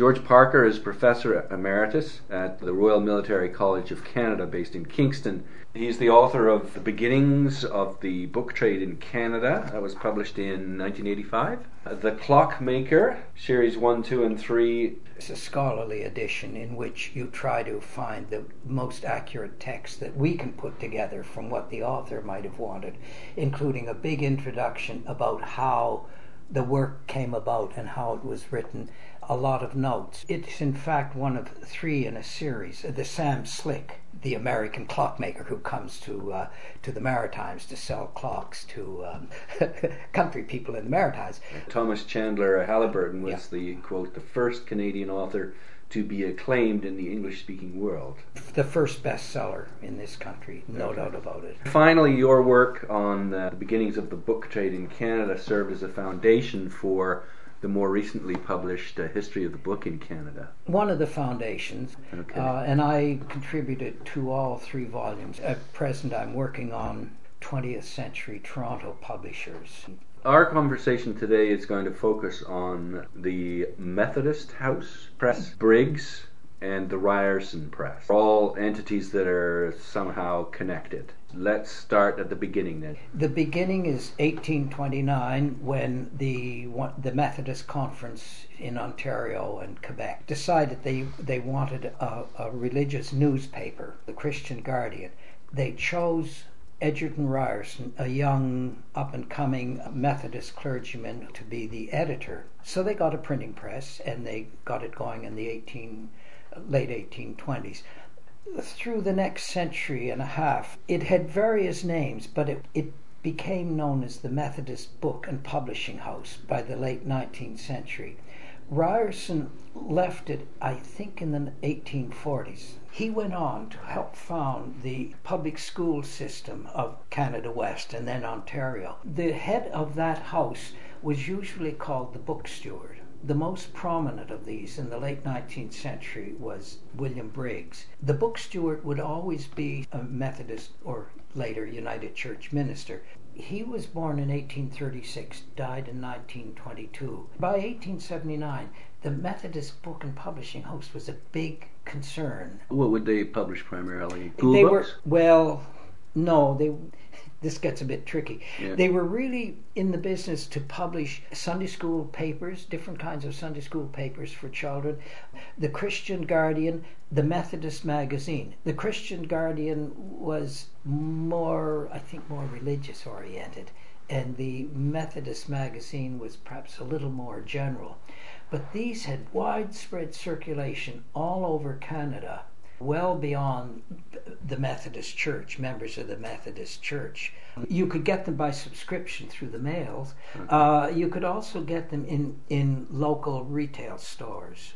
George Parker is Professor Emeritus at the Royal Military College of Canada, based in Kingston. He's the author of The Beginnings of the Book Trade in Canada, that was published in 1985. Uh, the Clockmaker, Series 1, 2, and 3. It's a scholarly edition in which you try to find the most accurate text that we can put together from what the author might have wanted, including a big introduction about how the work came about and how it was written a lot of notes. It's in fact one of three in a series. The Sam Slick, the American clockmaker who comes to uh, to the Maritimes to sell clocks to um, country people in the Maritimes. Thomas Chandler Haliburton was Yeah. the quote the first Canadian author to be acclaimed in the English speaking world. The first bestseller in this country, no Okay. doubt about it. Finally, your work on uh, the beginnings of the book trade in Canada served as a foundation for the more recently published uh, History of the Book in Canada. One of the foundations, Okay. uh, and I contributed to all three volumes. At present, I'm working on 20th century Toronto publishers. Our conversation today is going to focus on the Methodist House Press, Briggs, and the Ryerson Press. All entities that are somehow connected. Let's start at the beginning then. The beginning is 1829 when the the Methodist Conference in Ontario and Quebec decided they they wanted a, a religious newspaper, the Christian Guardian. They chose Egerton Ryerson, a young up and coming Methodist clergyman, to be the editor. So they got a printing press and they got it going in the 18 late 1820s through the next century and a half, it had various names, but it, it became known as the Methodist Book and Publishing House by the late 19th century. Ryerson left it, I think, in the 1840s. He went on to help found the public school system of Canada West and then Ontario. The head of that house was usually called the book steward. The most prominent of these in the late 19th century was William Briggs. The book steward would always be a Methodist or later United Church minister. He was born in 1836, died in 1922. By 1879, the Methodist Book and Publishing House was a big concern. What would they publish primarily? School they books? were well, no, they. This gets a bit tricky. Yeah. They were really in the business to publish Sunday school papers, different kinds of Sunday school papers for children. The Christian Guardian, the Methodist magazine. The Christian Guardian was more, I think, more religious oriented, and the Methodist magazine was perhaps a little more general. But these had widespread circulation all over Canada, well beyond the Methodist Church, members of the Methodist Church. You could get them by subscription through the mails. Uh, you could also get them in, in local retail stores.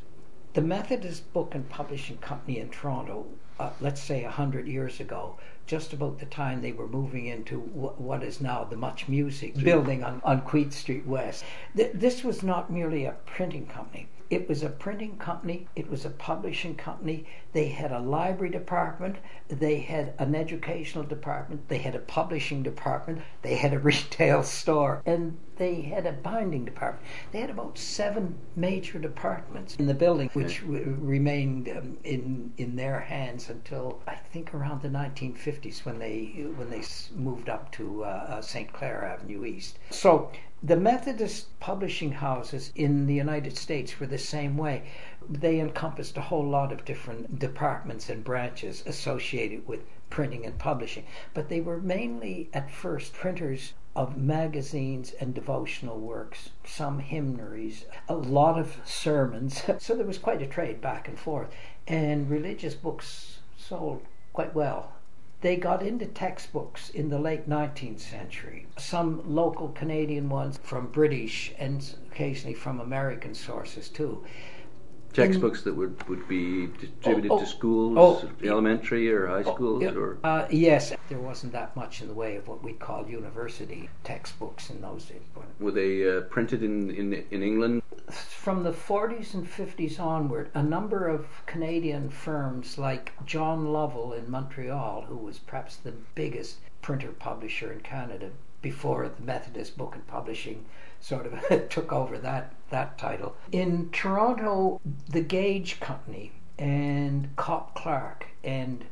The Methodist Book and Publishing Company in Toronto, uh, let's say a hundred years ago, just about the time they were moving into wh- what is now the Much Music building on, on Queen Street West. Th- this was not merely a printing company. It was a printing company, it was a publishing company. They had a library department, they had an educational department, they had a publishing department, they had a retail store, and they had a binding department. They had about seven major departments in the building, which w- remained um, in in their hands until I think around the 1950s when they when they moved up to uh, uh, St. Clair Avenue East. So the Methodist publishing houses in the United States were the same way. They encompassed a whole lot of different departments and branches associated with printing and publishing, but they were mainly at first printers of magazines and devotional works, some hymnaries, a lot of sermons. So there was quite a trade back and forth, and religious books sold quite well. They got into textbooks in the late 19th century. Some local Canadian ones from British and occasionally from American sources too. Textbooks that would, would be distributed Oh, oh, to schools, oh, elementary or high schools, Yeah, or uh, yes, there wasn't that much in the way of what we'd call university textbooks in those days. Were they uh, printed in, in in England? from the 40s and 50s onward, a number of Canadian firms like John Lovell in Montreal, who was perhaps the biggest printer publisher in Canada before the Methodist Book and Publishing sort of took over that that title. In Toronto, the Gage Company and Copp Clark and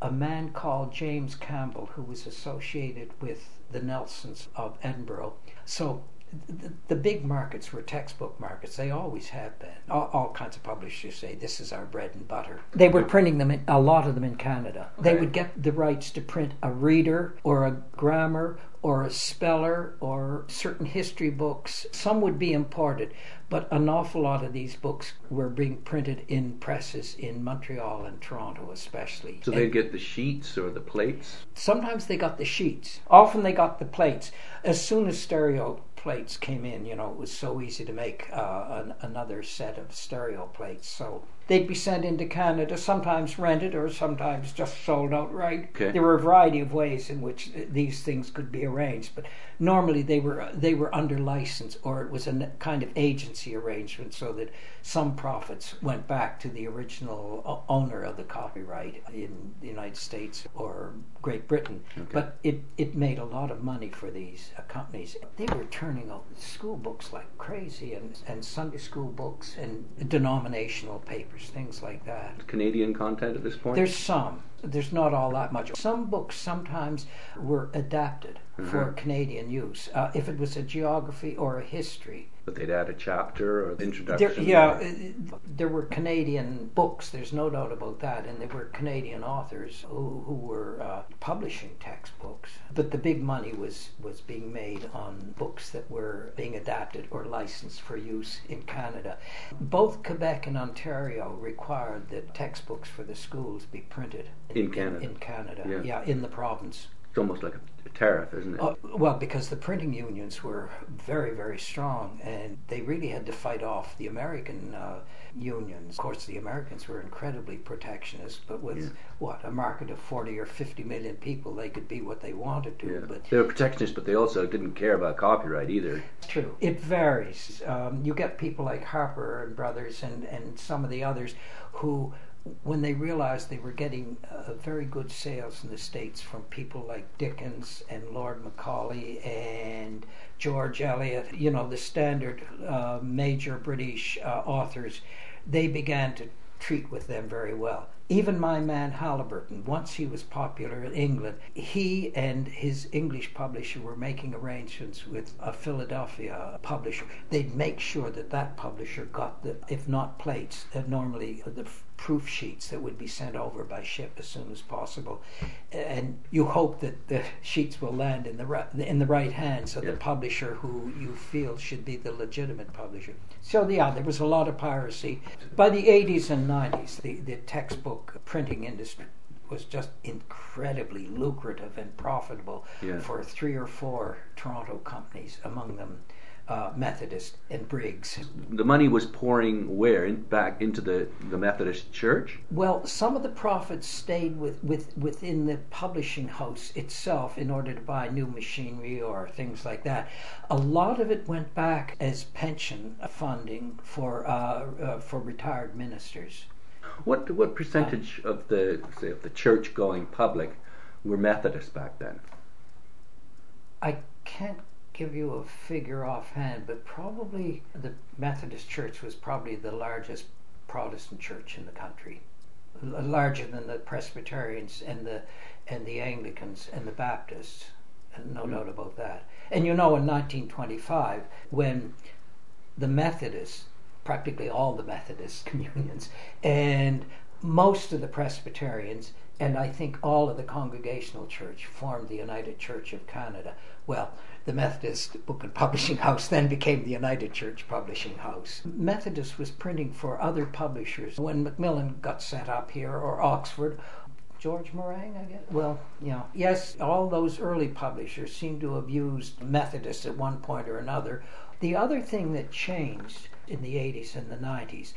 a man called James Campbell, who was associated with the Nelsons of Edinburgh. So the, the, big markets were textbook markets. They always have been. All, all, kinds of publishers say this is our bread and butter. They were printing them, in, a lot of them in Canada. Okay. They would get the rights to print a reader or a grammar or a speller or certain history books. Some would be imported, but an awful lot of these books were being printed in presses in Montreal and Toronto, especially. So they'd get the sheets or the plates? Sometimes they got the sheets. Often they got the plates. As soon as stereo plates came in, you know, it was so easy to make uh, an, another set of stereo plates. So they'd be sent into Canada, sometimes rented or sometimes just sold outright. Okay. There were a variety of ways in which these things could be arranged, but normally they were they were under license or it was a kind of agency arrangement so that some profits went back to the original owner of the copyright in the United States or Great Britain. Okay. But it, it made a lot of money for these uh, companies. They were turning out school books like crazy and, and Sunday school books and denominational papers, things like that. Canadian content at this point? There's some. There's not all that much. Some books sometimes were adapted mm-hmm. for Canadian use. Uh, if it was a geography or a history, but they'd add a chapter or introduction. There, yeah, uh, there were Canadian books. There's no doubt about that, and there were Canadian authors who, who were uh, publishing textbooks. But the big money was was being made on books that were being adapted or licensed for use in Canada. Both Quebec and Ontario required that textbooks for the schools be printed in, Canada. In, in Canada, yeah. yeah, in the province. It's almost like a tariff, isn't it? Uh, well, because the printing unions were very, very strong, and they really had to fight off the American uh, unions. Of course, the Americans were incredibly protectionist, but with yeah. what a market of forty or fifty million people, they could be what they wanted to. Yeah. But they were protectionist, but they also didn't care about copyright either. True, it varies. Um, you get people like Harper and Brothers, and and some of the others who when they realized they were getting uh, very good sales in the States from people like Dickens and Lord Macaulay and George Eliot, you know, the standard uh, major British uh, authors, they began to treat with them very well. Even my man Haliburton, once he was popular in England, he and his English publisher were making arrangements with a Philadelphia publisher. They'd make sure that that publisher got the, if not plates, uh, normally the proof sheets that would be sent over by ship as soon as possible, and you hope that the sheets will land in the right, in the right hands of yeah. the publisher who you feel should be the legitimate publisher. So yeah, there was a lot of piracy. By the 80s and 90s, the, the textbook printing industry was just incredibly lucrative and profitable yeah. for three or four Toronto companies, among them Methodist and Briggs. The money was pouring where? In, back into the, the Methodist Church? Well, some of the profits stayed with, with within the publishing house itself in order to buy new machinery or things like that. A lot of it went back as pension funding for uh, uh, for retired ministers. What what percentage of the say of the church going public were Methodist back then? I can't give you a figure offhand, but probably the Methodist Church was probably the largest Protestant church in the country, larger than the Presbyterians and the and the Anglicans and the Baptists. No mm. doubt about that. And you know, in 1925, when the Methodists, practically all the Methodist communions, and most of the Presbyterians, and I think all of the Congregational Church formed the United Church of Canada. Well, the Methodist Book and Publishing House then became the United Church Publishing House. Methodist was printing for other publishers. When Macmillan got set up here, or Oxford, George Morang, I guess. Well, you know, yes, all those early publishers seem to have used Methodist at one point or another. The other thing that changed in the 80s and the 90s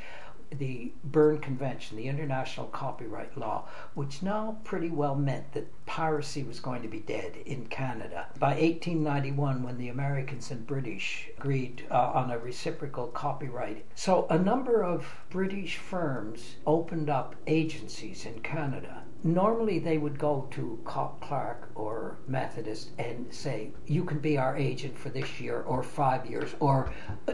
the Berne Convention, the international copyright law, which now pretty well meant that piracy was going to be dead in Canada. By 1891, when the Americans and British agreed uh, on a reciprocal copyright, so a number of British firms opened up agencies in Canada, normally they would go to Clark or Methodist and say, "You can be our agent for this year or five years or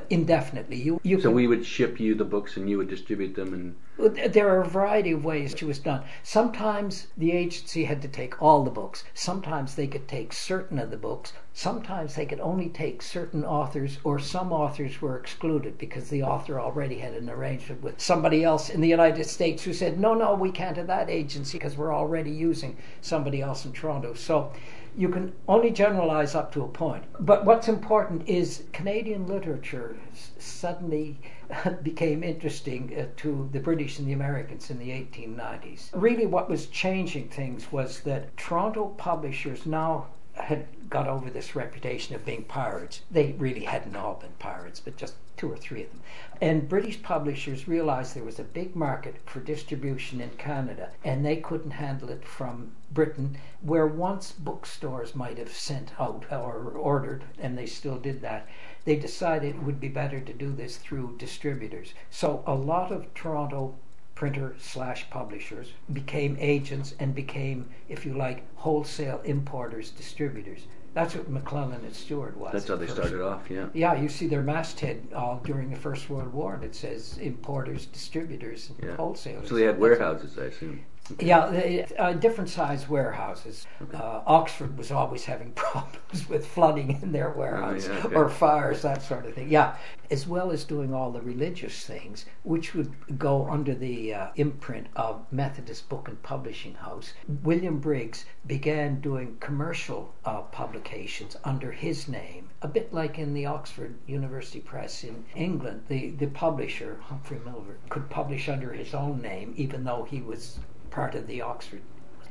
indefinitely." You, you so we would ship you the books and you would distribute them and there are a variety of ways it was done. Sometimes the agency had to take all the books. Sometimes they could take certain of the books. Sometimes they could only take certain authors, or some authors were excluded because the author already had an arrangement with somebody else in the United States who said, no, no, we can't have that agency because we're already using somebody else in Toronto. So you can only generalize up to a point. But what's important is Canadian literature suddenly became interesting uh, to the British and the Americans in the 1890s. Really, what was changing things was that Toronto publishers now had got over this reputation of being pirates. They really hadn't all been pirates, but just two or three of them. And British publishers realized there was a big market for distribution in Canada, and they couldn't handle it from Britain, where once bookstores might have sent out or ordered, and they still did that. They decided it would be better to do this through distributors. So a lot of Toronto printer slash publishers became agents and became, if you like, wholesale importers, distributors. That's what McClelland and Stewart was. That's how they first. started off, yeah. Yeah, you see their masthead uh, during the First World War, and it says importers, distributors, and yeah. wholesalers. So they had warehouses, I assume. Yeah, uh, different size warehouses. Okay. Uh, Oxford was always having problems with flooding in their warehouse oh, yeah, okay. or fires, that sort of thing. Yeah, as well as doing all the religious things, which would go under the uh, imprint of Methodist Book and Publishing House. William Briggs began doing commercial uh, publications under his name, a bit like in the Oxford University Press in England. The the publisher Humphrey Milford could publish under his own name, even though he was part of the Oxford.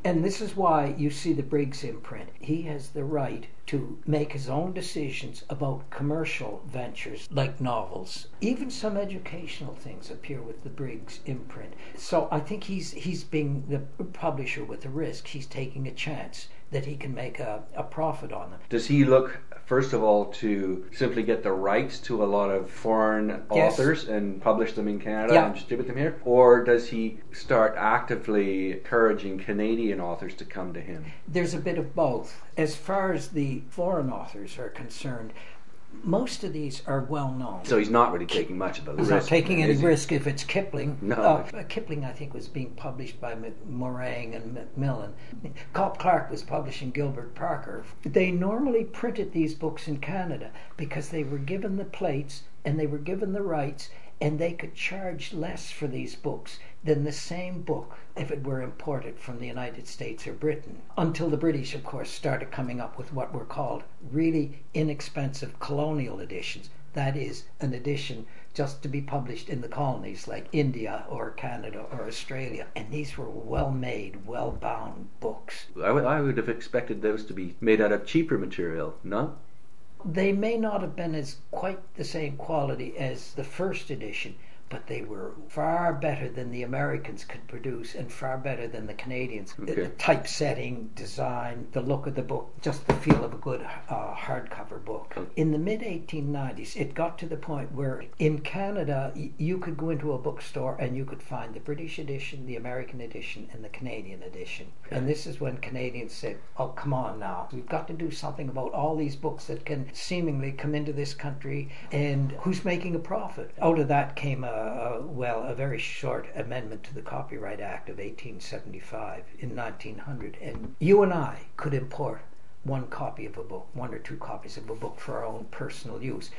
And this is why you see the Briggs imprint. He has the right to make his own decisions about commercial ventures like novels. Even some educational things appear with the Briggs imprint. So I think he's he's being the publisher with a risk. He's taking a chance that he can make a, a profit on them. Does he look first of all to simply get the rights to a lot of foreign yes. authors and publish them in Canada yeah. and distribute them here? Or does he start actively encouraging Canadian authors to come to him? There's a bit of both. As far as the foreign authors are concerned, most of these are well known. So he's not really taking much of a he's risk. not taking any risk if it's Kipling. No. Uh, Kipling, I think, was being published by Morang and Macmillan. Copp Clark was publishing Gilbert Parker. They normally printed these books in Canada because they were given the plates and they were given the rights and they could charge less for these books than the same book if it were imported from the United States or Britain. Until the British, of course, started coming up with what were called really inexpensive colonial editions. That is, an edition just to be published in the colonies like India or Canada or Australia. And these were well made, well bound books. I, w- I would have expected those to be made out of cheaper material, no? They may not have been as quite the same quality as the first edition, but they were far better than the Americans could produce and far better than the Canadians. Okay. The typesetting, design, the look of the book, just the feel of a good uh, hardcover book. In the mid 1890s, it got to the point where in Canada, y- you could go into a bookstore and you could find the British edition, the American edition, and the Canadian edition. Okay. And this is when Canadians said, Oh, come on now. We've got to do something about all these books that can seemingly come into this country and who's making a profit. Out of that came a uh, well, a very short amendment to the Copyright Act of 1875 in 1900. And you and I could import one copy of a book, one or two copies of a book for our own personal use.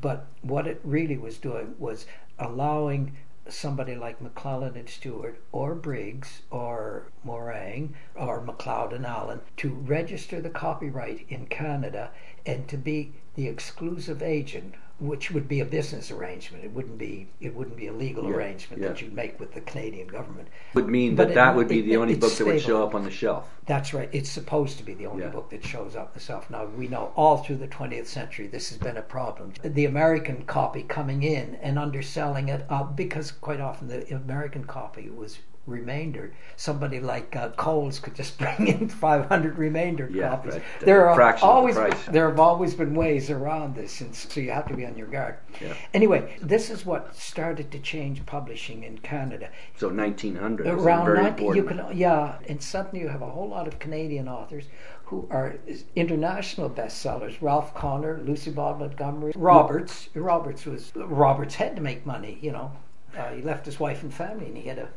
But what it really was doing was allowing somebody like McClelland and Stewart or Briggs or Morang or McLeod and Allen to register the copyright in Canada and to be the exclusive agent which would be a business arrangement. It wouldn't be it wouldn't be a legal yeah, arrangement yeah. that you'd make with the Canadian government. Would mean that but that it, would be it, the only book stable. that would show up on the shelf. That's right. It's supposed to be the only yeah. book that shows up on the shelf. Now we know all through the 20th century this has been a problem. The American copy coming in and underselling it uh, because quite often the American copy was remainder. Somebody like uh, Coles could just bring in 500 remainder Yeah, copies. right. There A are of the always there have always been ways around this, and so you have to be on your guard. Yeah. Anyway, this is what started to change publishing in Canada. So 1900 is Around very 90, you can yeah, and suddenly you have a whole lot of Canadian authors who are international bestsellers. Ralph Connor, Lucy Maud Montgomery, Roberts. Roberts was Roberts had to make money, you know. Uh, he left his wife and family, and he had to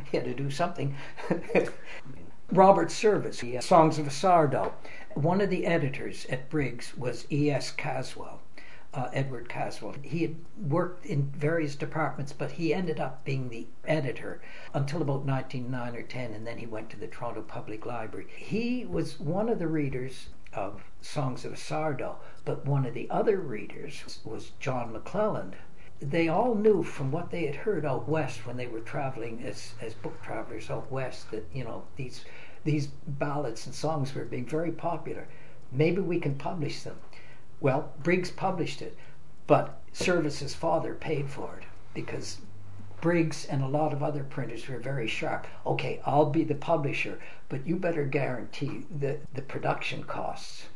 he had to do something. Robert Service, he had Songs of a Sourdough. One of the editors at Briggs was E.S. Caswell uh, Edward Caswell. He had worked in various departments, but he ended up being the editor until about 1909 or 10, and then he went to the Toronto Public Library. He was one of the readers of Songs of a Sourdough, but one of the other readers was John McClelland. They all knew from what they had heard out west when they were traveling as, as book travelers out west that, you know, these these ballads and songs were being very popular. Maybe we can publish them. Well, Briggs published it, but Service's father paid for it because Briggs and a lot of other printers were very sharp. Okay, I'll be the publisher, but you better guarantee the, the production costs.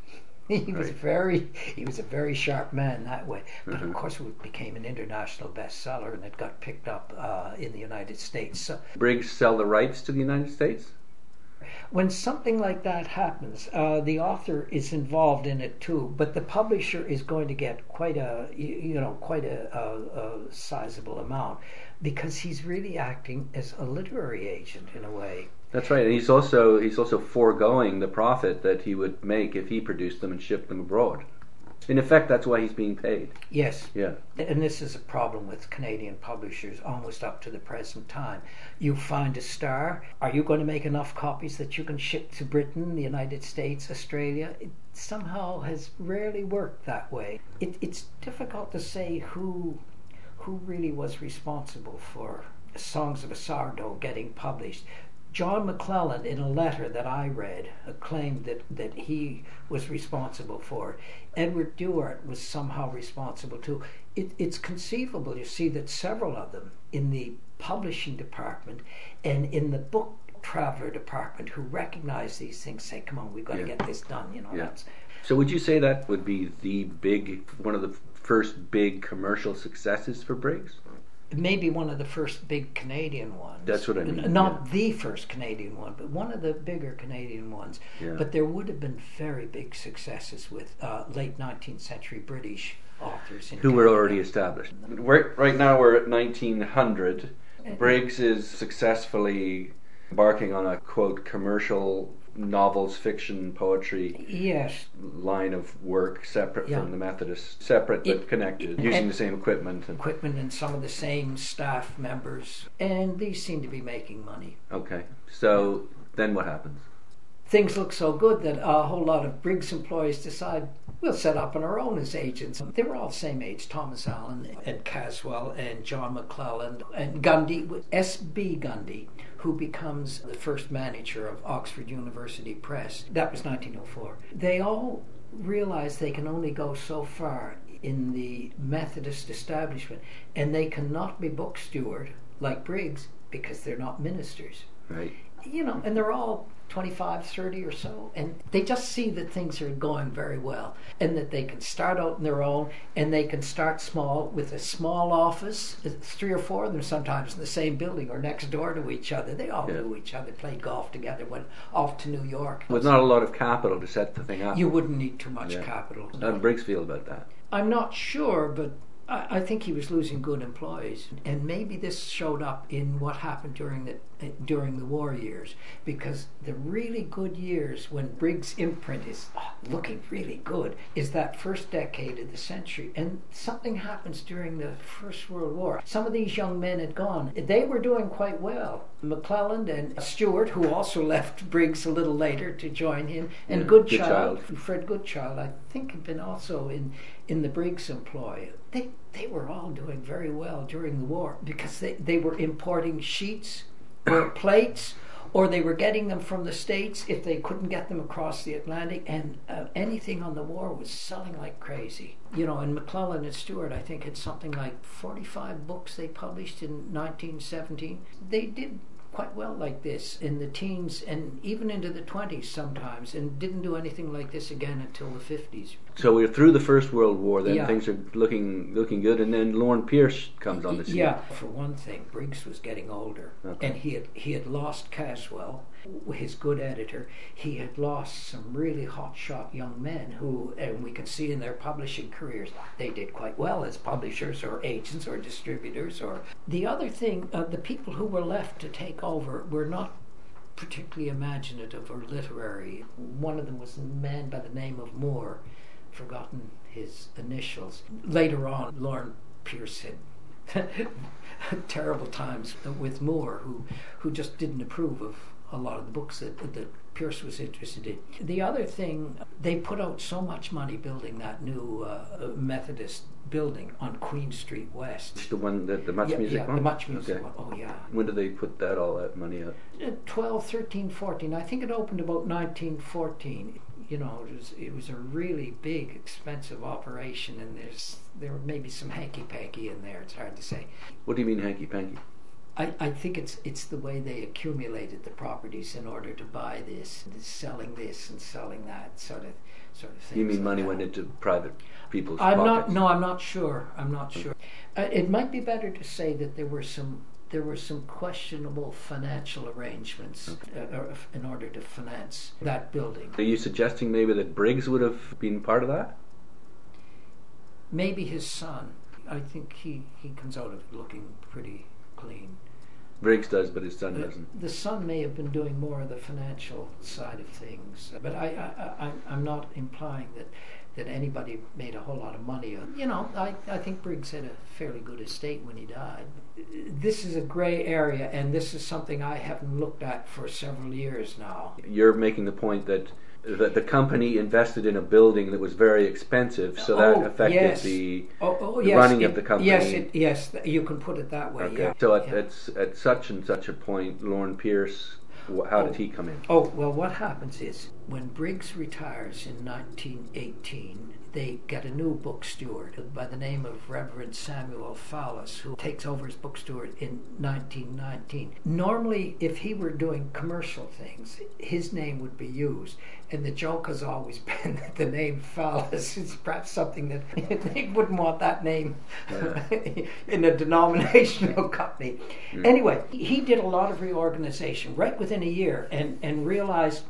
He was Right. very he was a very sharp man that way. But Mhm. of course it became an international bestseller and it got picked up uh, in the United States. So Briggs sell the rights to the United States? when something like that happens, uh, the author is involved in it too, but the publisher is going to get quite a you you know quite a, a, a sizable amount because he's really acting as a literary agent in a way. That's right, and he's also he's also foregoing the profit that he would make if he produced them and shipped them abroad. In effect, that's why he's being paid. Yes, Yeah, and this is a problem with Canadian publishers almost up to the present time. You find a star. Are you going to make enough copies that you can ship to Britain, the United States, Australia? It somehow has rarely worked that way. It, it's difficult to say who who really was responsible for Songs of a Sourdough getting published. John McClelland, in a letter that I read, claimed that, that he was responsible for it. Edward Duart was somehow responsible too. It, it's conceivable, you see, that several of them in the publishing department and in the book traveler department who recognize these things say, come on, we've got to Yeah. get this done. You know, Yeah. that's So would you say that would be the big one of the first big commercial successes for Briggs? maybe one of the first big Canadian ones. That's what I N- mean, Not yeah. the first Canadian one, but one of the bigger Canadian ones. Yeah. But there would have been very big successes with uh, late 19th century British authors. In Who were already established. We're, right now we're at 1900. Briggs is successfully embarking on a quote commercial novels, fiction, poetry Yes, line of work separate Yeah. from the Methodist, separate but It- connected, it- using the same equipment. And, equipment and some of the same staff members, and these seem to be making money. okay, so then what happens? Things look so good that a whole lot of Briggs employees decide we'll set up on our own as agents. They were all the same age Thomas Allen and Caswell and John McClelland and Gundy, S.B. Gundy, who becomes the first manager of Oxford University Press. That was 1904. They all realize they can only go so far in the Methodist establishment and they cannot be book steward like Briggs because they're not ministers Right. you know, and they're all 25, 30 or so, and they just see that things are going very well and that they can start out on their own and they can start small with a small office, three or four of them sometimes in the same building or next door to each other. They all Yeah. knew each other, played golf together, went off to New York. With not a lot of capital to set the thing up. You wouldn't need too much Yeah. capital. How did Briggs feel about that? I'm not sure, but I, I think he was losing good employees, and maybe this showed up in what happened during the eh, during the war years, because the really good years when Briggs' imprint is oh, looking really good is that first decade of the century, and something happens during the First World War. Some of these young men had gone; they were doing quite well. McClelland and Stewart, who also left Briggs a little later to join him, and Goodchild, Goodchild. Fred Goodchild, I think had been also in in the Briggs employ. They they were all doing very well during the war because they, they were importing sheets or plates or they were getting them from the states if they couldn't get them across the Atlantic and uh, anything on the war was selling like crazy. You know, and McClelland and Stewart I think had something like 45 books they published in 1917. They did quite well like this in the teens and even into the 20s sometimes, and didn't do anything like this again until the 50s. So we're through the First World War. Then Yeah. things are looking looking good, and then Lorne Pierce comes on the scene. Yeah, for one thing, Briggs was getting older, Okay. and he had he had lost Caswell, his good editor. He had lost some really hotshot young men who, and we can see in their publishing careers, they did quite well as publishers or agents or distributors. Or the other thing, uh, the people who were left to take over were not particularly imaginative or literary. One of them was a man by the name of Moore, forgotten his initials. Later on, Lorne Pierce had terrible times with Moore, who who just didn't approve of a lot of the books that that Pierce was interested in. The other thing, they put out so much money building that new uh, Methodist building on Queen Street West. It's the one that the Much yeah, Music yeah, one. the Much Music Okay. one. Oh yeah. When did they put that all that money out? Uh, 12, 13, 14. I think it opened about 1914. You know, it was it was a really big, expensive operation, and there's there may be some hanky panky in there. It's hard to say. What do you mean hanky panky? I, I think it's it's the way they accumulated the properties in order to buy this, and selling this and selling that sort of sort of thing. You mean money went into private people's I'm not. pockets? No, I'm not sure. I'm not sure. Uh, it might be better to say that there were some there were some questionable financial arrangements uh, uh, in order to finance that building. Are you suggesting maybe that Briggs would have been part of that? Maybe his son. I think he he comes out of it looking pretty clean. Briggs does, but his son doesn't. The son may have been doing more of the financial side of things, but I, I, I I'm not implying that that anybody made a whole lot of money. You know, I, I think Briggs had a fairly good estate when he died. This is a gray area, and this is something I haven't looked at for several years now. You're making the point that that the company invested in a building that was very expensive, so that Oh, affected yes. the Oh, oh The yes, running it- of the company. Yes, it, yes, you can put it that way. Okay. Yeah. So at, yeah. at at such and such a point, Lorne Pierce, how Oh. did he come in? Oh, well, what happens is when Briggs retires in 1918, they get a new book steward by the name of Reverend Samuel Fallis, who takes over as book steward in 1919. Normally, if he were doing commercial things, his name would be used. And the joke has always been that the name Fallis is perhaps something that they wouldn't want that name in a denominational company. Mm. Anyway, he did a lot of reorganization right within a year and, and realized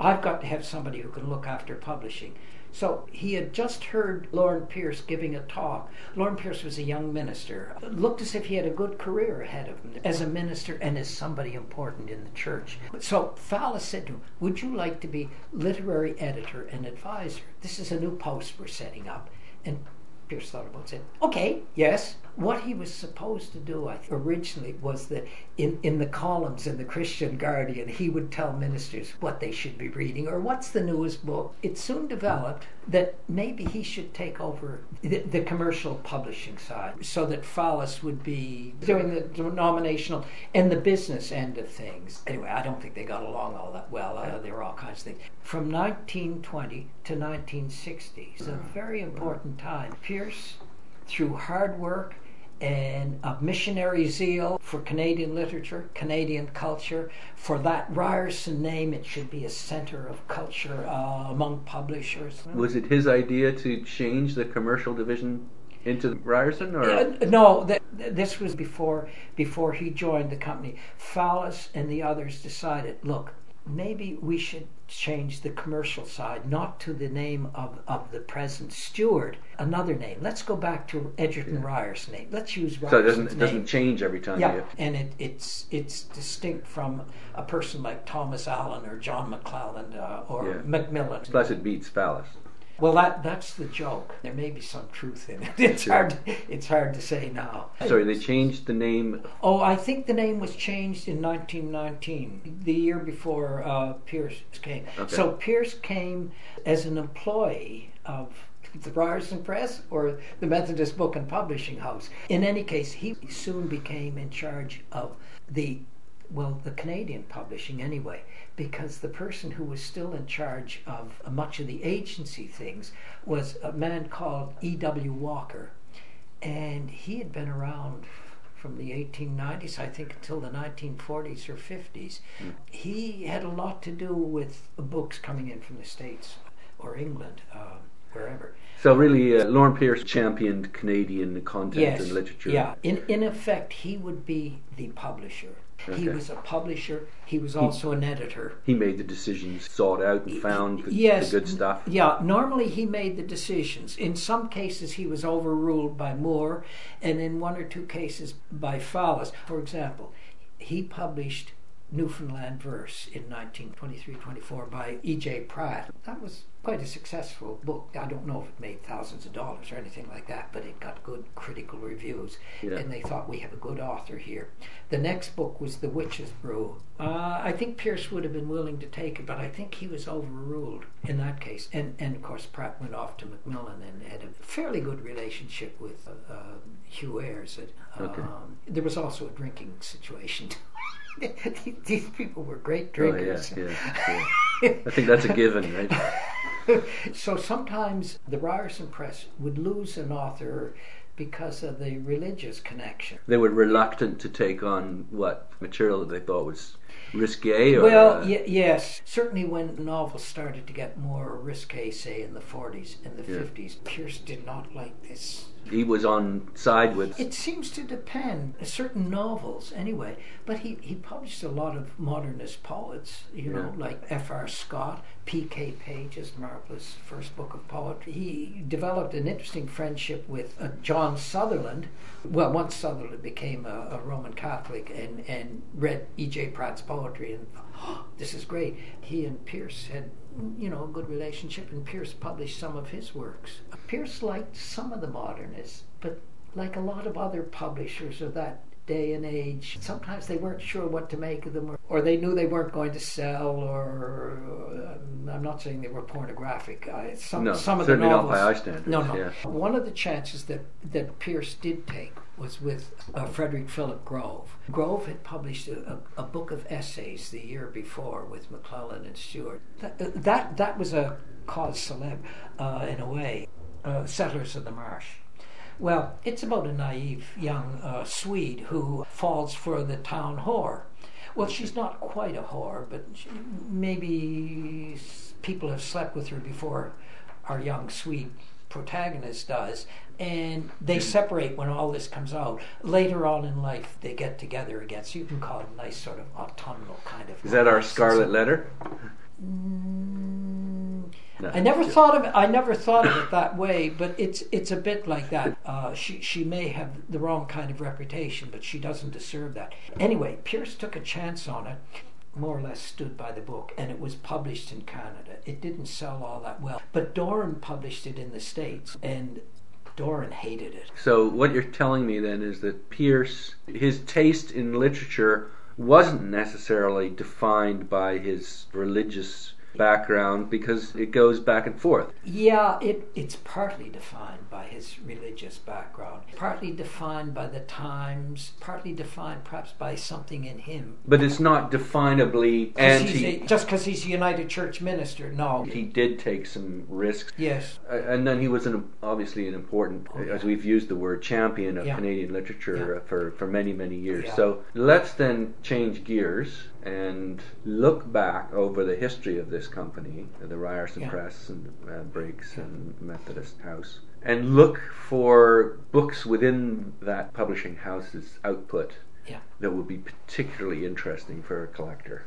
I've got to have somebody who can look after publishing. So he had just heard Lorne Pierce giving a talk. Lorne Pierce was a young minister. Looked as if he had a good career ahead of him as a minister and as somebody important in the church. So Fallis said to him, Would you like to be literary editor and advisor? This is a new post we're setting up. And Pierce thought about it and said, Okay, yes. What he was supposed to do, I think, originally was that in, in the columns in the Christian Guardian, he would tell ministers what they should be reading or what's the newest book. It soon developed that maybe he should take over the, the commercial publishing side so that Fallis would be doing the denominational and the business end of things. Anyway, I don't think they got along all that well. Uh, there were all kinds of things. From 1920 to 1960 is a very important time. Pierce, through hard work, and a missionary zeal for Canadian literature, Canadian culture. For that Ryerson name, it should be a center of culture uh, among publishers. Was it his idea to change the commercial division into Ryerson, or Uh, no, th- th- this was before before he joined the company. Fallis and the others decided, look, maybe we should change the commercial side, not to the name of, of the present steward, another name. Let's go back to Egerton Ryerson name. Let's use Ryerson's so it doesn't it doesn't change every time? Yeah, you- and it, it's it's distinct from a person like Thomas Allen or John McClelland uh, or Yeah. Macmillan. Plus, it beats Phallus. Well, that that's the joke. There may be some truth in it. It's Sure. hard. It's hard to say now. Sorry, they changed the name. Oh, I think the name was changed in 1919, the year before uh, Pierce came. Okay. So Pierce came as an employee of the Ryerson Press or the Methodist Book and Publishing House. In any case, he soon became in charge of the well, the Canadian publishing anyway, because the person who was still in charge of much of the agency things was a man called E.W. Walker, and he had been around from the 1890s, I think, until the 1940s or 50s. Mm. He had a lot to do with books coming in from the States or England, uh, wherever. So really, uh, Lorne Pierce championed Canadian content Yes. and literature. Yeah. In in effect, he would be the publisher. He was a publisher. He was also an editor. He made the decisions, sought out and found the, yes, the good stuff. Yeah, normally he made the decisions. In some cases, he was overruled by Moore, and in one or two cases by Fallis. For example, he published Newfoundland Verse in 1923-24 by E.J. Pratt. That was quite a successful book. I don't know if it made thousands of dollars or anything like that, but it got good critical reviews, Yeah. and they thought we have a good author here. The next book was The Witch's Brew. Uh, I think Pierce would have been willing to take it, but I think he was overruled in that case. And and of course Pratt went off to Macmillan and had a fairly good relationship with uh, uh, Hugh Eayrs. Um, Okay. There was also a drinking situation. These people were great Oh, yeah, drinkers. yeah, yeah. I think that's a given, right? so sometimes the Ryerson Press would lose an author because of the religious connection. They were reluctant to take on what material that they thought was risque. Or, Well, uh, y- yes, certainly when novels started to get more risque, say in the 40s and the Yeah. 50s, Pierce did not like this. He was on side with. It seems to depend, certain novels anyway, but he, he published a lot of modernist poets, you know, like F.R. Scott, P.K. Page's marvelous first book of poetry. He developed an interesting friendship with uh, John Sutherland. Well, once Sutherland became a, a Roman Catholic and, and read E.J. Pratt's poetry and oh, this is great. He and Pierce had, you know, a good relationship, and Pierce published some of his works. Pierce liked some of the modernists, but like a lot of other publishers of that day and age, sometimes they weren't sure what to make of them, or, or they knew they weren't going to sell, or uh, I'm not saying they were pornographic. I, some, No, some of the certainly not novels, by our standards, No, no. yeah. One of the chances that, that Pierce did take was with uh, Frederick Philip Grove. Grove had published a, a, a book of essays the year before with McClelland and Stewart. That, that, that was a cause celeb uh, in a way, uh, Settlers of the Marsh. Well, it's about a naive young uh, Swede who falls for the town whore. Well, she's not quite a whore, but she, maybe people have slept with her before our young Swede protagonist does. And they separate when all this comes out. Later on in life, they get together again. So you can call it a nice sort of autumnal kind of. Is that our. Scarlet Letter? Mm, No. I never thought of it. I never thought of it that way, but it's it's a bit like that. Uh, she she may have the wrong kind of reputation, but she doesn't deserve that. Anyway, Pierce took a chance on it, more or less stood by the book, and it was published in Canada. It didn't sell all that well, but Doran published it in the states, and Doran hated it. So what you're telling me then is that Pierce, his taste in literature wasn't necessarily defined by his religious background because it goes back and forth. Yeah, it, it's partly defined by his religious background, partly defined by the times, partly defined perhaps by something in him. But it's not definably anti. a- just because he's a United Church minister, no. He did take some risks. Yes, and then he was an, obviously an important, Oh, yeah. as we've used the word, champion of Yeah. Canadian literature Yeah. uh, for, for many, many years. So let's then change gears and look back over the history of this company, the Ryerson Yeah. Press and uh, Briggs and Methodist House, and look for books within that publishing house's output yeah. that would be particularly interesting for a collector.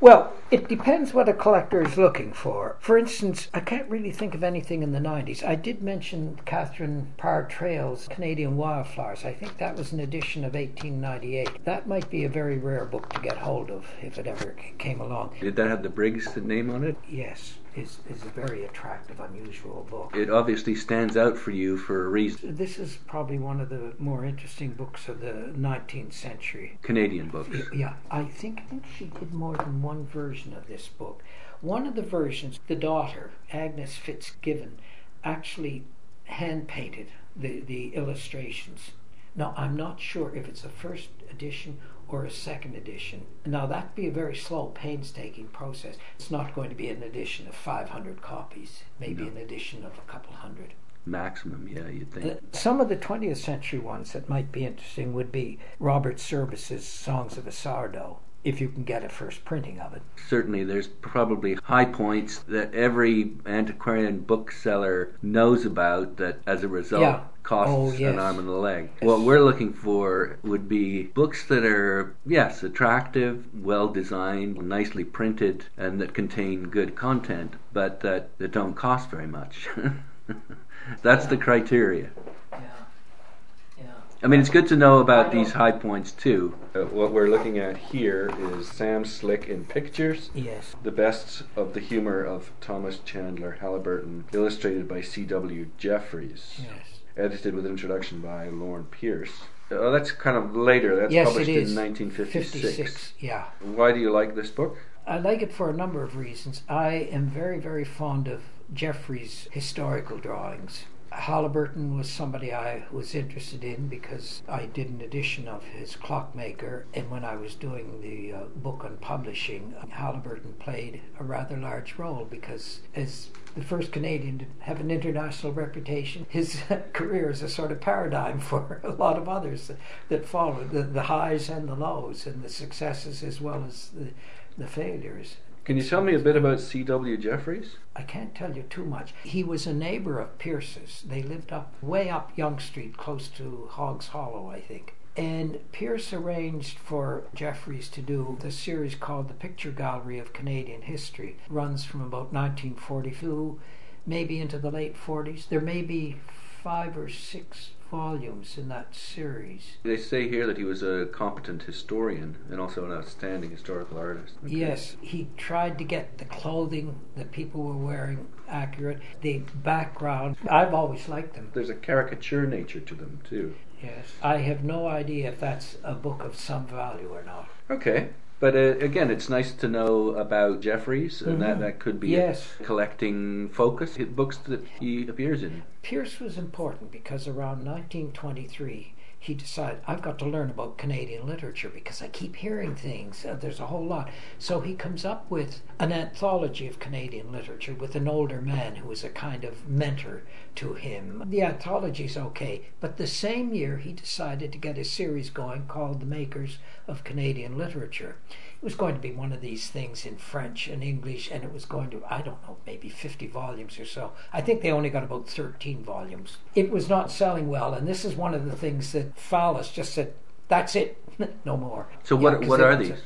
Well, it depends what a collector is looking for. For instance, I can't really think of anything in the 90s. I did mention Catharine Parr Traill's Canadian Wildflowers. I think that was an edition of 1898. That might be a very rare book to get hold of if it ever came along. Did that have the Briggs name on it? Yes, is is a very attractive, unusual book. It obviously stands out for you for a reason. This is probably one of the more interesting books of the 19th century. Canadian books. Yeah, I think I think she did more than one version of this book. One of the versions, the daughter, Agnes Fitzgibbon, actually hand painted the, the illustrations. Now I'm not sure if it's a first edition or a second edition. Now that'd be a very slow, painstaking process. It's not going to be an edition of 500 copies, maybe No. an edition of a couple hundred. maximum. Yeah, you'd think. Uh, some of the 20th century ones that might be interesting would be Robert Service's Songs of a Sourdough, if you can get a first printing of it. Certainly, there's probably high points that every antiquarian bookseller knows about that as a result Yeah. costs Oh, yes. an arm and a leg. What we're looking for would be books that are, yes, attractive, well designed, nicely printed, and that contain good content, but that, that don't cost very much. That's the criteria. Yeah. Yeah. I mean, it's good to know about these high points too. Uh, what we're looking at here is Sam Slick in pictures. Yes. The best of the humor of Thomas Chandler Haliburton, illustrated by C.W. Jefferys, Yes. edited with an introduction by Lorne Pierce. Oh, that's kind of later. That's yes, published it is. in 1956. 56, yeah. Why do you like this book? I like it for a number of reasons. I am very, very fond of Jefferys' historical drawings. Haliburton was somebody I was interested in because I did an edition of his Clockmaker, and when I was doing the uh, book on publishing, Haliburton played a rather large role because, as the first Canadian to have an international reputation, his career is a sort of paradigm for a lot of others that, followed the, the highs and the lows, and the successes as well as the, the failures. Can you tell me a bit about C.W. Jefferys? I can't tell you too much. He was a neighbor of Pierce's. They lived up way up Yonge Street, close to Hogg's Hollow, I think. And Pierce arranged for Jefferys to do the series called The Picture Gallery of Canadian History. Runs from about 1942, maybe into the late 40s. There may be five or six volumes in that series. They say here that he was a competent historian and also an outstanding historical artist. Okay. Yes, he tried to get the clothing that people were wearing accurate, the background. I've always liked them. There's a caricature nature to them too. Yes. I have no idea if that's a book of some value or not. Okay. But uh, again, it's nice to know about Jefferys, and that, Mhm. that could be Yes. a collecting focus. Books that he appears in. Pierce was important because around 1923 he decided I've got to learn about Canadian literature because I keep hearing things. Uh, there's a whole lot. So he comes up with an anthology of Canadian literature with an older man who was a kind of mentor to him. The anthology's okay, but the same year he decided to get a series going called The Makers of Canadian Literature. It was going to be one of these things in French and English, and it was going to, I don't know, maybe 50 volumes or so. I think they only got about 13 volumes. It was not selling well, and this is one of the things that Fallis just said, that's it, no more. So Yeah, what are these?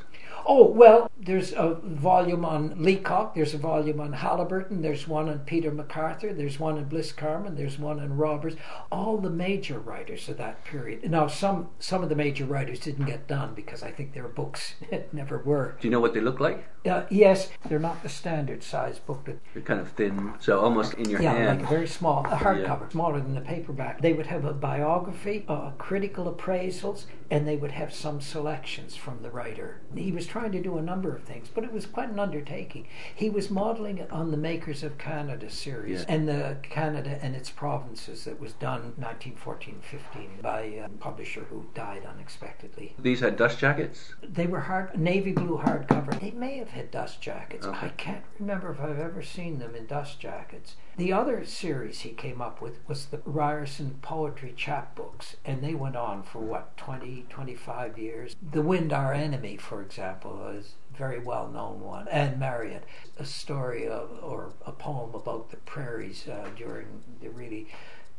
Oh, well, there's a volume on Leacock, there's a volume on Haliburton, there's one on Peter McArthur, there's one on Bliss Carman, there's one on Roberts, all the major writers of that period. Now, some, some of the major writers didn't get done because I think their books never were. Do you know what they look like? Uh, yes, they're not the standard size book that They're kind of thin, so almost in your yeah, hand. Yeah, like very small, a hardcover, Yeah. smaller than the paperback. They would have a biography, uh, critical appraisals, and they would have some selections from the writer. He was trying to do a number of things, but it was quite an undertaking. He was modeling it on the Makers of Canada series Yeah. and the Canada and its provinces that was done 1914-15 by a publisher who died unexpectedly. These had dust jackets. They were hard, navy blue hardcover. They may have had dust jackets. Okay. I can't remember if I've ever seen them in dust jackets. The other series he came up with was the Ryerson Poetry Chapbooks, and they went on for what, 20, 25 years. The Wind Our Enemy, for example, is a very well known one, Anne Marriott, a story of, or a poem about the prairies uh, during the really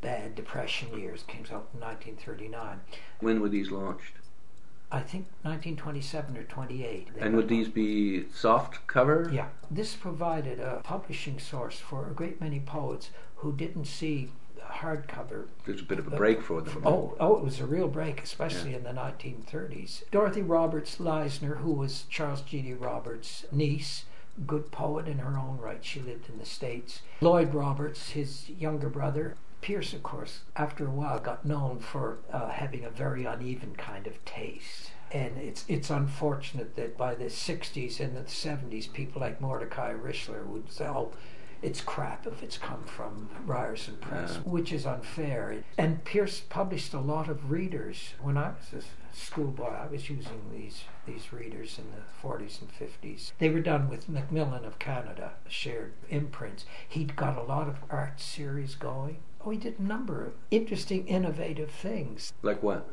bad Depression years, came out in 1939. When were these launched? I think 1927 or 28. And would these be soft cover? yeah, this provided a publishing source for a great many poets who didn't see hardcover. There's a bit of a uh, break for them. Oh, oh, it was a real break, especially in the 1930s. Dorothy Roberts Leisner, who was Charles G.D. Roberts' niece, good poet in her own right. She lived in the States. Lloyd Roberts, his younger brother. Pierce, of course, after a while got known for uh, having a very uneven kind of taste. And it's it's unfortunate that by the 60s and the 70s, people like Mordecai Richler would say, oh, it's crap if it's come from Ryerson Press, Yeah. which is unfair. And Pierce published a lot of readers. When I was a schoolboy, I was using these these readers in the 40s and 50s. They were done with Macmillan of Canada, shared imprints. He'd got a lot of art series going He did a number of interesting, innovative things. Like what?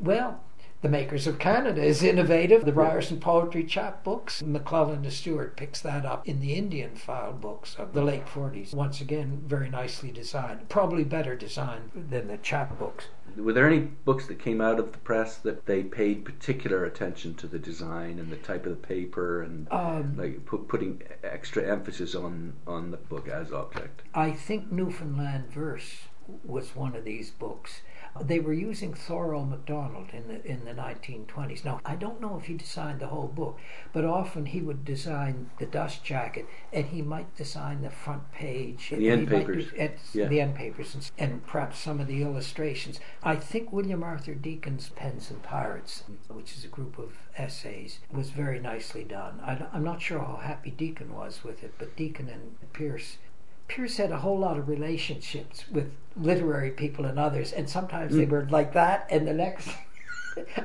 Well, the Makers of Canada is innovative. The Ryerson Poetry Chapbooks. McClelland de Stewart picks that up in the Indian file books of the late 40s. Once again, very nicely designed. Probably better designed than the chapbooks. Were there any books that came out of the press that they paid particular attention to the design and the type of the paper and Um, like put, putting extra emphasis on on the book as object? I think Newfoundland Verse was one of these books. They were using Thoreau MacDonald in the in the 1920s. Now I don't know if he designed the whole book, but often he would design the dust jacket, and he might design the front page, The end papers. Yeah. the end papers, and, and perhaps some of the illustrations. I think William Arthur Deacon's Pens and Pirates, which is a group of essays, was very nicely done. I, I'm not sure how happy Deacon was with it, but Deacon and Pierce Pierce had a whole lot of relationships with literary people and others, and sometimes they were like that, and the next.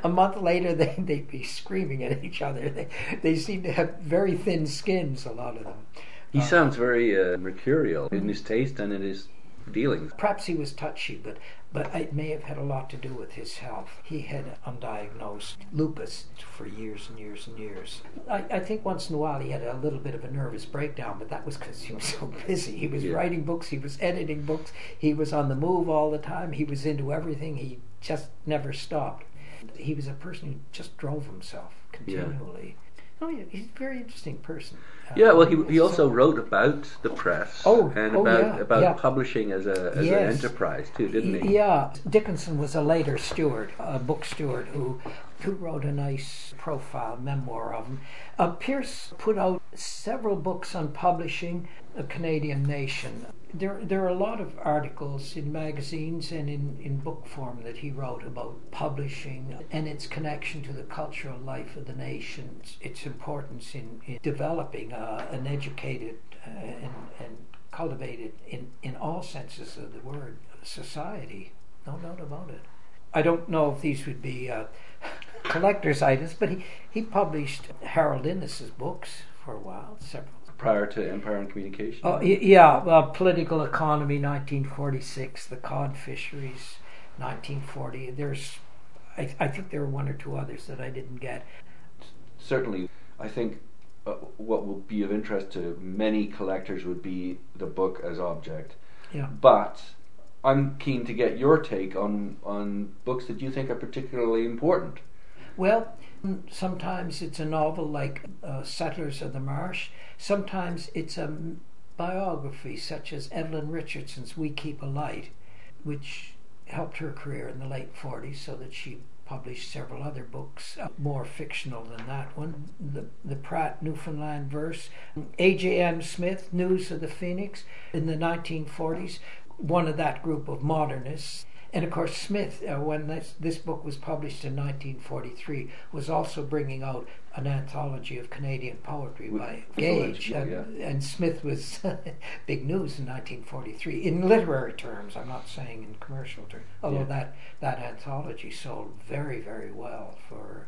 A month later, they, they'd be screaming at each other. They, they seem to have very thin skins, a lot of them. He sounds very uh, mercurial in his taste and in his dealings. Perhaps he was touchy, but, but it may have had a lot to do with his health. He had undiagnosed lupus for years and years and years. I, I think once in a while he had a little bit of a nervous breakdown, but that was because he was so busy. He was Yeah. writing books, he was editing books, he was on the move all the time, he was into everything, he just never stopped. He was a person who just drove himself continually. Oh, yeah, he's a very interesting person. Yeah, well, he he so- also wrote about the press Oh, and oh, about yeah, about yeah. publishing as a as Yes. an enterprise too, didn't he? Yeah, Dickinson was a later steward, a book steward who who wrote a nice profile memoir of him. Uh, Pierce put out several books on publishing a Canadian nation. There, there are a lot of articles in magazines and in, in book form that he wrote about publishing and its connection to the cultural life of the nation, its importance in, in developing uh, an educated uh, and, and cultivated, in, in all senses of the word, society. No doubt about it. I don't know if these would be uh, collector's items, but he, he published Harold Innis's books for a while, several. Prior to Empire and Communication. Oh, yeah, uh, Political Economy, 1946, The Cod Fisheries, 1940. There's, I, I think there were one or two others that I didn't get. Certainly, I think uh, what will be of interest to many collectors would be the book as object. Yeah. But I'm keen to get your take on on books that you think are particularly important. Well, sometimes it's a novel like uh, Settlers of the Marsh. Sometimes it's a biography, such as Evelyn Richardson's We Keep a Light, which helped her career in the late 40s so that she published several other books, uh, more fictional than that one. The, the Pratt Newfoundland Verse, A.J.M. Smith, News of the Phoenix, in the 1940s, one of that group of modernists. And of course, Smith, uh, when this, this book was published in 1943, was also bringing out an anthology of Canadian poetry With by Gage. And, yeah. and Smith was big news in 1943 in literary terms. I'm not saying in commercial terms. Although Yeah. that that anthology sold very very well for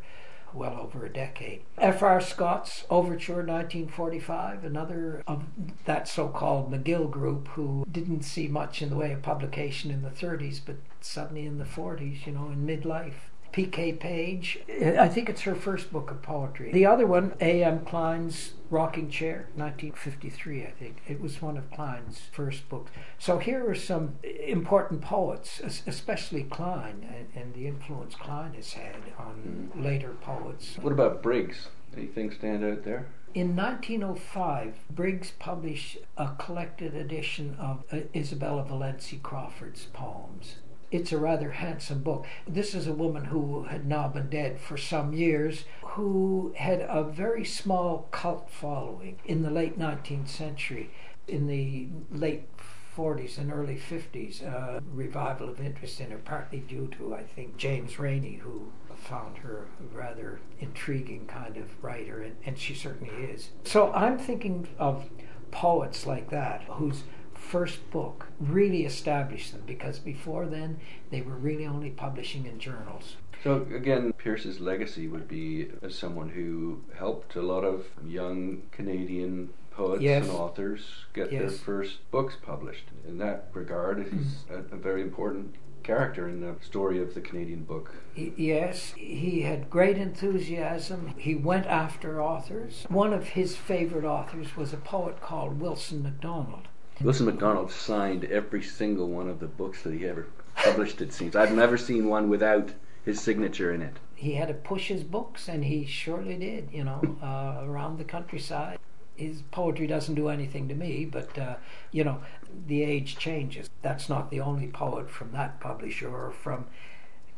well over a decade. F.R. Scott's Overture 1945, another of that so-called McGill group who didn't see much in the way of publication in the 30s, but suddenly in the 40s, you know, in midlife. P.K. Page, I think it's her first book of poetry. The other one, A.M. Klein's Rocking Chair, 1953, I think. It was one of Klein's first books. So here are some important poets, especially Klein, and, and the influence Klein has had on later poets. What about Briggs? Anything stand out there? In 1905, Briggs published a collected edition of uh, Isabella Valancy Crawford's poems. It's a rather handsome book. This is a woman who had now been dead for some years, who had a very small cult following in the late 19th century. In the late 40s and early 50s, a revival of interest in her, partly due to, I think, James Reaney, who found her a rather intriguing kind of writer, and, and she certainly is. So I'm thinking of poets like that, whose first book really established them, because before then they were really only publishing in journals. So again, Pierce's legacy would be as someone who helped a lot of young Canadian poets Yes. and authors get their first books published. In that regard, he's hmm. a, a very important character in the story of the Canadian book. Yes, he had great enthusiasm. He went after authors. One of his favorite authors was a poet called Wilson MacDonald. Wilson MacDonald signed every single one of the books that he ever published, it seems. I've never seen one without his signature in it. He had to push his books, and he surely did, you know, uh, around the countryside. His poetry doesn't do anything to me, but, uh, you know, the age changes. That's not the only poet from that publisher or from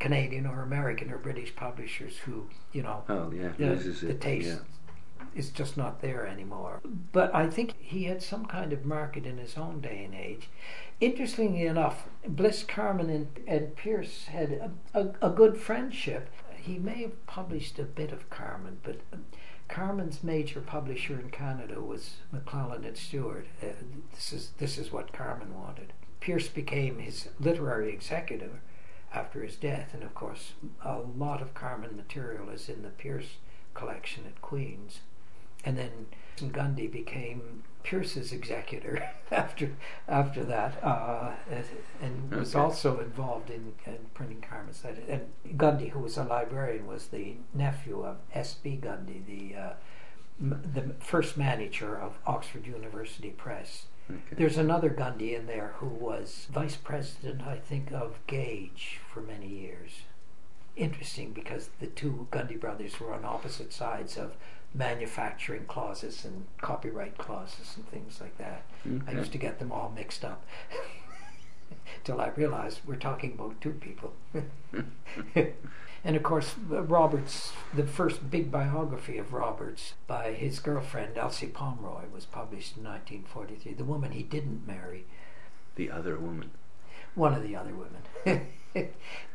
Canadian or American or British publishers who, you know, Oh, yeah, the, the it. taste yeah. Is just not there anymore. But I think he had some kind of market in his own day and age. Interestingly enough, Bliss Carman and, and Pierce had a, a, a good friendship. He may have published a bit of Carman, but um, Carman's major publisher in Canada was McClelland and Stewart. Uh, this is this is what Carman wanted. Pierce became his literary executive after his death, and of course, a lot of Carman material is in the Pierce collection at Queen's. And then Gundy became Pierce's executor after after that, uh, and was Okay. also involved in, in printing Carman's. And Gundy, who was a librarian, was the nephew of S.B. Gundy, the uh, m- the first manager of Oxford University Press. Okay. There's another Gundy in there who was vice president, I think, of Gage for many years. Interesting because the two Gundy brothers were on opposite sides of manufacturing clauses and copyright clauses and things like that. I used to get them all mixed up till I realized we're talking about two people. and of course, uh, Roberts, the first big biography of Roberts by his girlfriend Elsie Pomeroy was published in 1943. The woman he didn't marry, The Other Woman. one of the other women.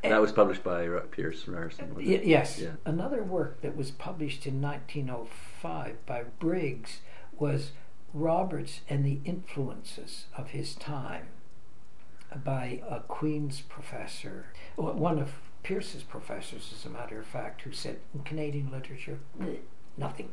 That was published by Ro- Pierce Ryerson. Yes. Yeah. Another work that was published in 1905 by Briggs was Roberts and the Influences of His Time by a Queen's professor, one of Pierce's professors, as a matter of fact, who said, in Canadian literature, nothing.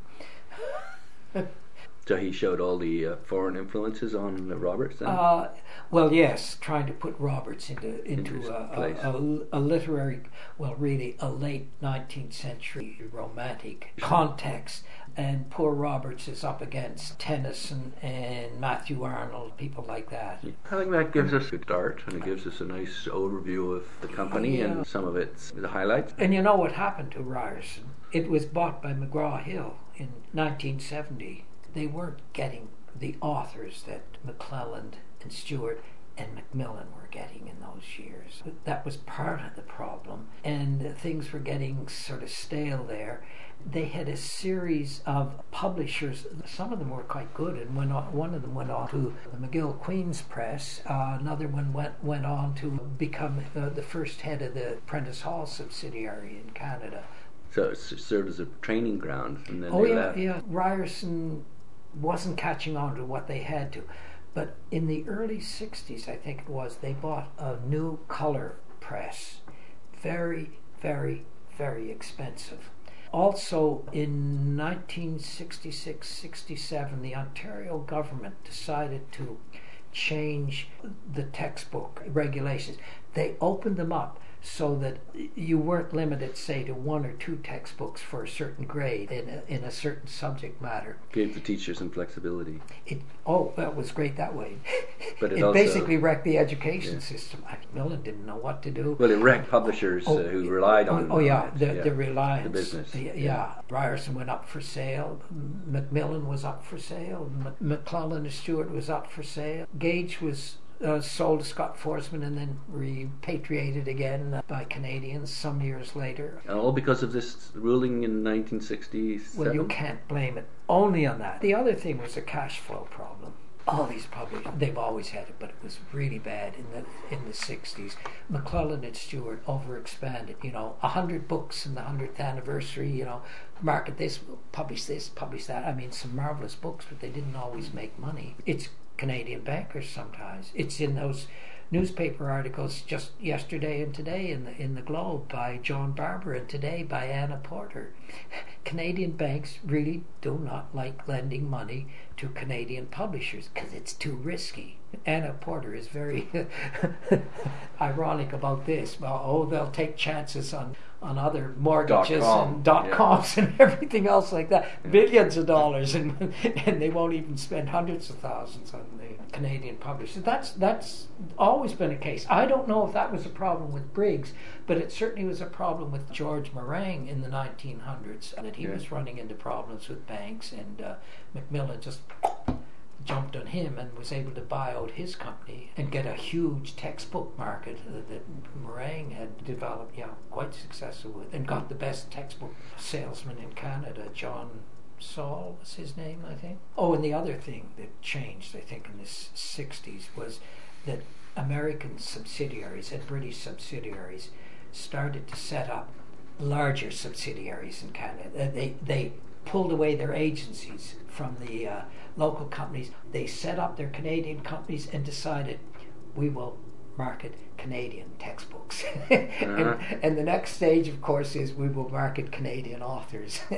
So he showed all the uh, foreign influences on uh, Roberts then? Uh, well, yes, trying to put Roberts into into his a, a, a, literary, well, really a late nineteenth century romantic context, and poor Roberts is up against Tennyson and Matthew Arnold, people like that. I think that gives us a start and it gives us a nice overview of the company Yeah. and some of its the highlights. And you know what happened to Ryerson? It was bought by McGraw Hill in 1970. They weren't getting the authors that McClelland and Stewart and Macmillan were getting in those years. That was part of the problem, and things were getting sort of stale there. They had a series of publishers. Some of them were quite good, and went on, one of them went on to the McGill Queen's Press. Uh, another one went went on to become uh, the first head of the Prentice Hall subsidiary in Canada. So it served as a training ground and then Oh yeah, left. yeah. Ryerson wasn't catching on to what they had to, but in the early '60s, I think it was, they bought a new color press, very, very, very expensive. Also, in 1966-67, the Ontario government decided to change the textbook regulations. They opened them up so that you weren't limited, say, to one or two textbooks for a certain grade in a, in a certain subject matter. Gave the teachers some flexibility. It oh, that was great that way. But it it also- basically wrecked the education Yeah. system. Macmillan didn't know what to do. Well, it wrecked publishers Oh, uh, who relied on Oh, oh, yeah, the, the reliance. the business. The- yeah. Ryerson went up for sale. Macmillan was up for sale. Mc- McClelland and Stewart was up for sale. Gage was uh, sold to Scott Foresman and then repatriated again uh, by Canadians some years later. All because of this ruling in 1967. Well, you can't blame it only on that. The other thing was a cash flow problem. All these publishers, they've always had it, but it was really bad in the in the '60s. McClelland and Stewart overexpanded. You know, a hundred books in the hundredth anniversary. You know, market this, publish this, publish that. I mean, some marvelous books, but they didn't always make money. It's Canadian bankers sometimes. It's in those newspaper articles just yesterday and today in the in the Globe by John Barber and today by Anna Porter. Canadian banks really do not like lending money to Canadian publishers because it's too risky. Anna Porter is very ironic about this. Well, oh, they'll take chances on on other mortgages Dot-com, and dot yeah. coms and everything else like that, billions of dollars, and and they won't even spend hundreds of thousands on the Canadian publishers. That's that's always been a case. I don't know if that was a problem with Briggs, but it certainly was a problem with George Morang in the 1900s. That he Yeah. was running into problems with banks, and uh, Macmillan just jumped on him and was able to buy out his company and get a huge textbook market that, that Morang had developed, yeah, quite successful with, and got the best textbook salesman in Canada, John Saul was his name, I think. Oh, and the other thing that changed, I think, in the 60s was that American subsidiaries and British subsidiaries started to set up larger subsidiaries in Canada. They, they pulled away their agencies from the uh, local companies. They set up their Canadian companies and decided we will market Canadian textbooks. and, Uh-huh. and the next stage, of course, is we will market Canadian authors.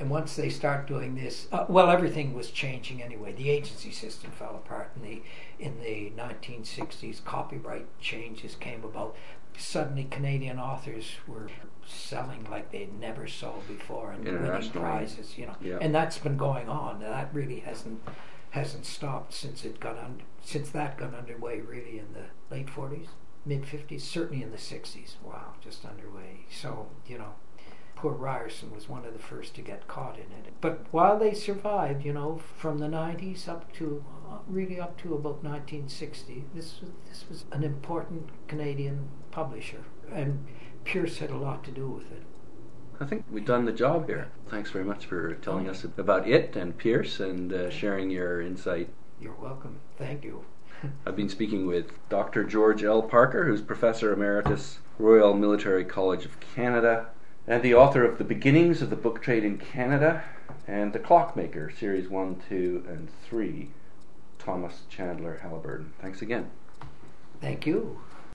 and once they start doing this, uh, well, everything was changing anyway. The agency system fell apart in the in the 1960s. Copyright changes came about. Suddenly, Canadian authors were selling like they'd never sold before and winning prizes. You know, Yeah. and that's been going on. And that really hasn't hasn't stopped since it got un- since that got underway. Really, in the late 40s, mid 50s, certainly in the 60s. Wow, just underway. So you know, poor Ryerson was one of the first to get caught in it. But while they survived, you know, from the 90s up to uh, really up to about 1960, this was, this was an important Canadian publisher, and Pierce had a lot to do with it. I think we've done the job here. Thanks very much for telling us about it and Pierce and uh, sharing your insight. You're welcome. Thank you. I've been speaking with Dr. George L. Parker, who's Professor Emeritus, Royal Military College of Canada, and the author of The Beginnings of the Book Trade in Canada and The Clockmaker, Series 1, 2, and 3, Thomas Chandler Haliburton. Thanks again. Thank you.